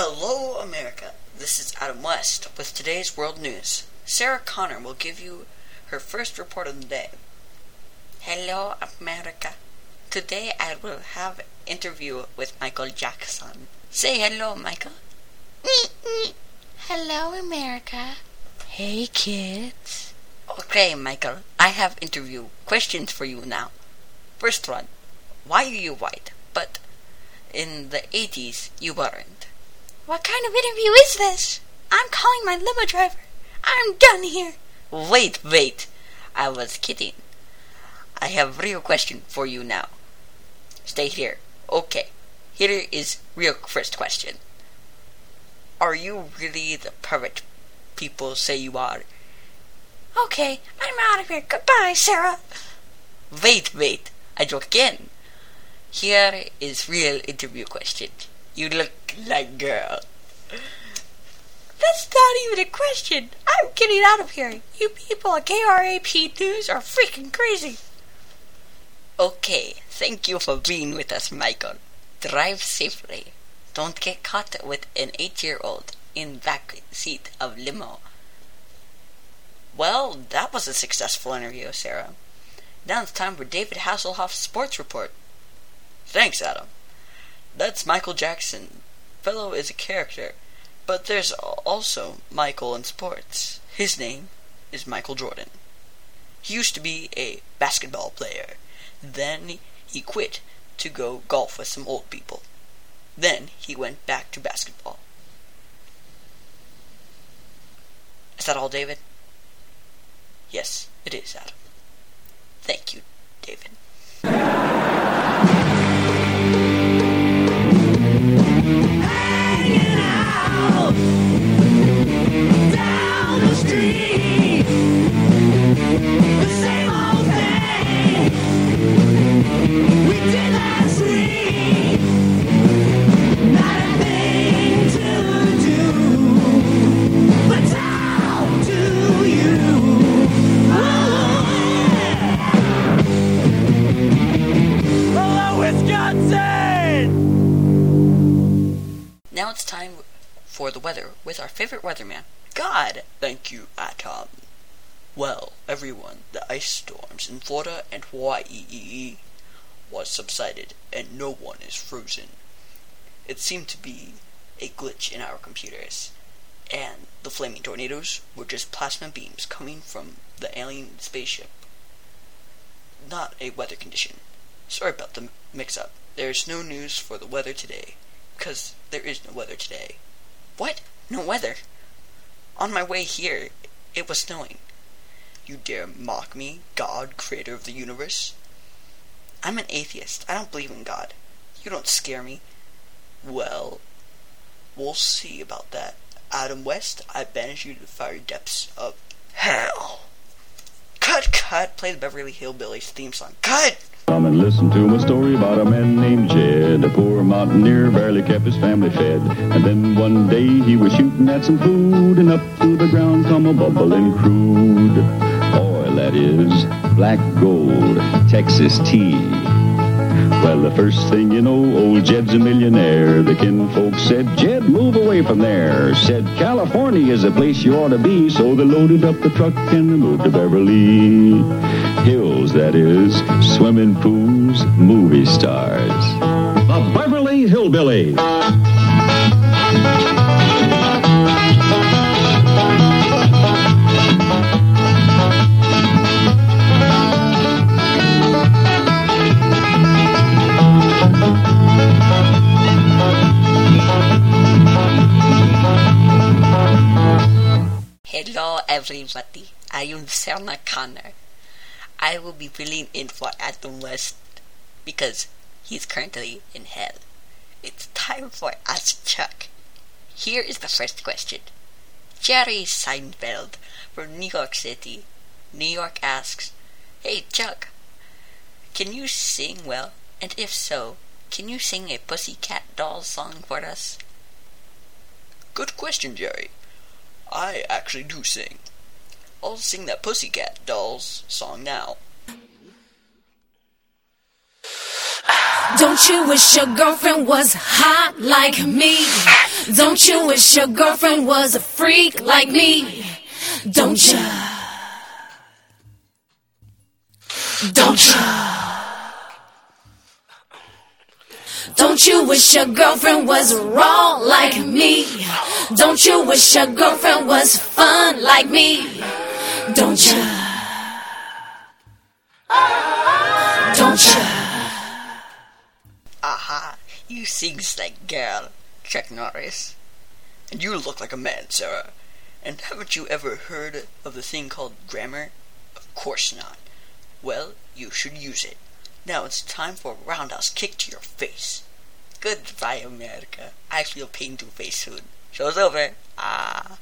Hello, America. This is Adam West with today's world news. Sarah Connor will give you her first report of the day. Hello, America. Today I will have interview with Michael Jackson. Say hello, Michael. Hello, America. Hey, kids. Okay, Michael. I have interview questions for you now. First one. Why are you white? But in the 80s, you weren't. What kind of interview is this? I'm calling my limo driver. I'm done here. Wait, wait. I was kidding. I have real question for you now. Stay here. Okay. Here is real first question. Are you really the perfect people say you are? Okay, I'm out of here. Goodbye, Sarah. Wait, wait. I joke again. Here is real interview question. You look like girl. That's not even a question. I'm getting out of here. You people at KRAP News are freaking crazy. Okay, thank you for being with us, Michael. Drive safely. Don't get caught with an eight-year-old in back seat of limo. Well, that was a successful interview, Sarah. Now it's time for David Hasselhoff's sports report. Thanks, Adam. That's Michael Jackson. Fellow is a character, but there's also Michael in sports. His name is Michael Jordan. He used to be a basketball player. Then he quit to go golf with some old people. Then he went back to basketball. Is that all, David? Yes, it is, Adam. Thank you, David. Time for the weather with our favorite weatherman, God. Thank you, Adam. Well, everyone, the ice storms in Florida and Hawaii was subsided, and no one is frozen. It seemed to be a glitch in our computers, and the flaming tornadoes were just plasma beams coming from the alien spaceship. Not a weather condition. Sorry about the mix-up. There's no news for the weather today, because there is no weather today. What? No weather? On my way here, it was snowing. You dare mock me, God, creator of the universe? I'm an atheist. I don't believe in God. You don't scare me. Well, we'll see about that. Adam West, I banish you to the fiery depths of hell. Cut, cut. Play the Beverly Hillbillies theme song. Cut! Come and listen to my story about a man named Jed. A poor mountaineer barely kept his family fed. And then one day he was shooting at some food, and up through the ground come a bubbling crude. Oil, that is. Black gold. Texas tea. Well, the first thing you know, old Jed's a millionaire. The kinfolks said, Jed, move away from there. Said, California is the place you ought to be. So they loaded up the truck and they moved to Beverly Hills, that is. Swimming pools, movie stars. Beverly Hello, everybody. I am Sarah Connor. I will be filling in for Adam West because he's currently in hell. It's time for Ask Chuck. Here is the first question. Jerry Seinfeld from New York City, New York asks, Hey Chuck, can you sing well? And if so, can you sing a Pussycat Dolls song for us? Good question, Jerry. I actually do sing. I'll sing that Pussycat Dolls song now. Don't you wish your girlfriend was hot like me? Don't you wish your girlfriend was a freak like me? Don't you? Don't you? Don't you wish your girlfriend was raw like me? Don't you wish your girlfriend was fun like me? Don't you? Don't you? Aha! You sing like girl, Chuck Norris. And you look like a man, Sarah. And haven't you ever heard of the thing called grammar? Of course not. Well, you should use it. Now it's time for a roundhouse kick to your face. Goodbye, America. I feel pain to face soon. Show's over. Ah.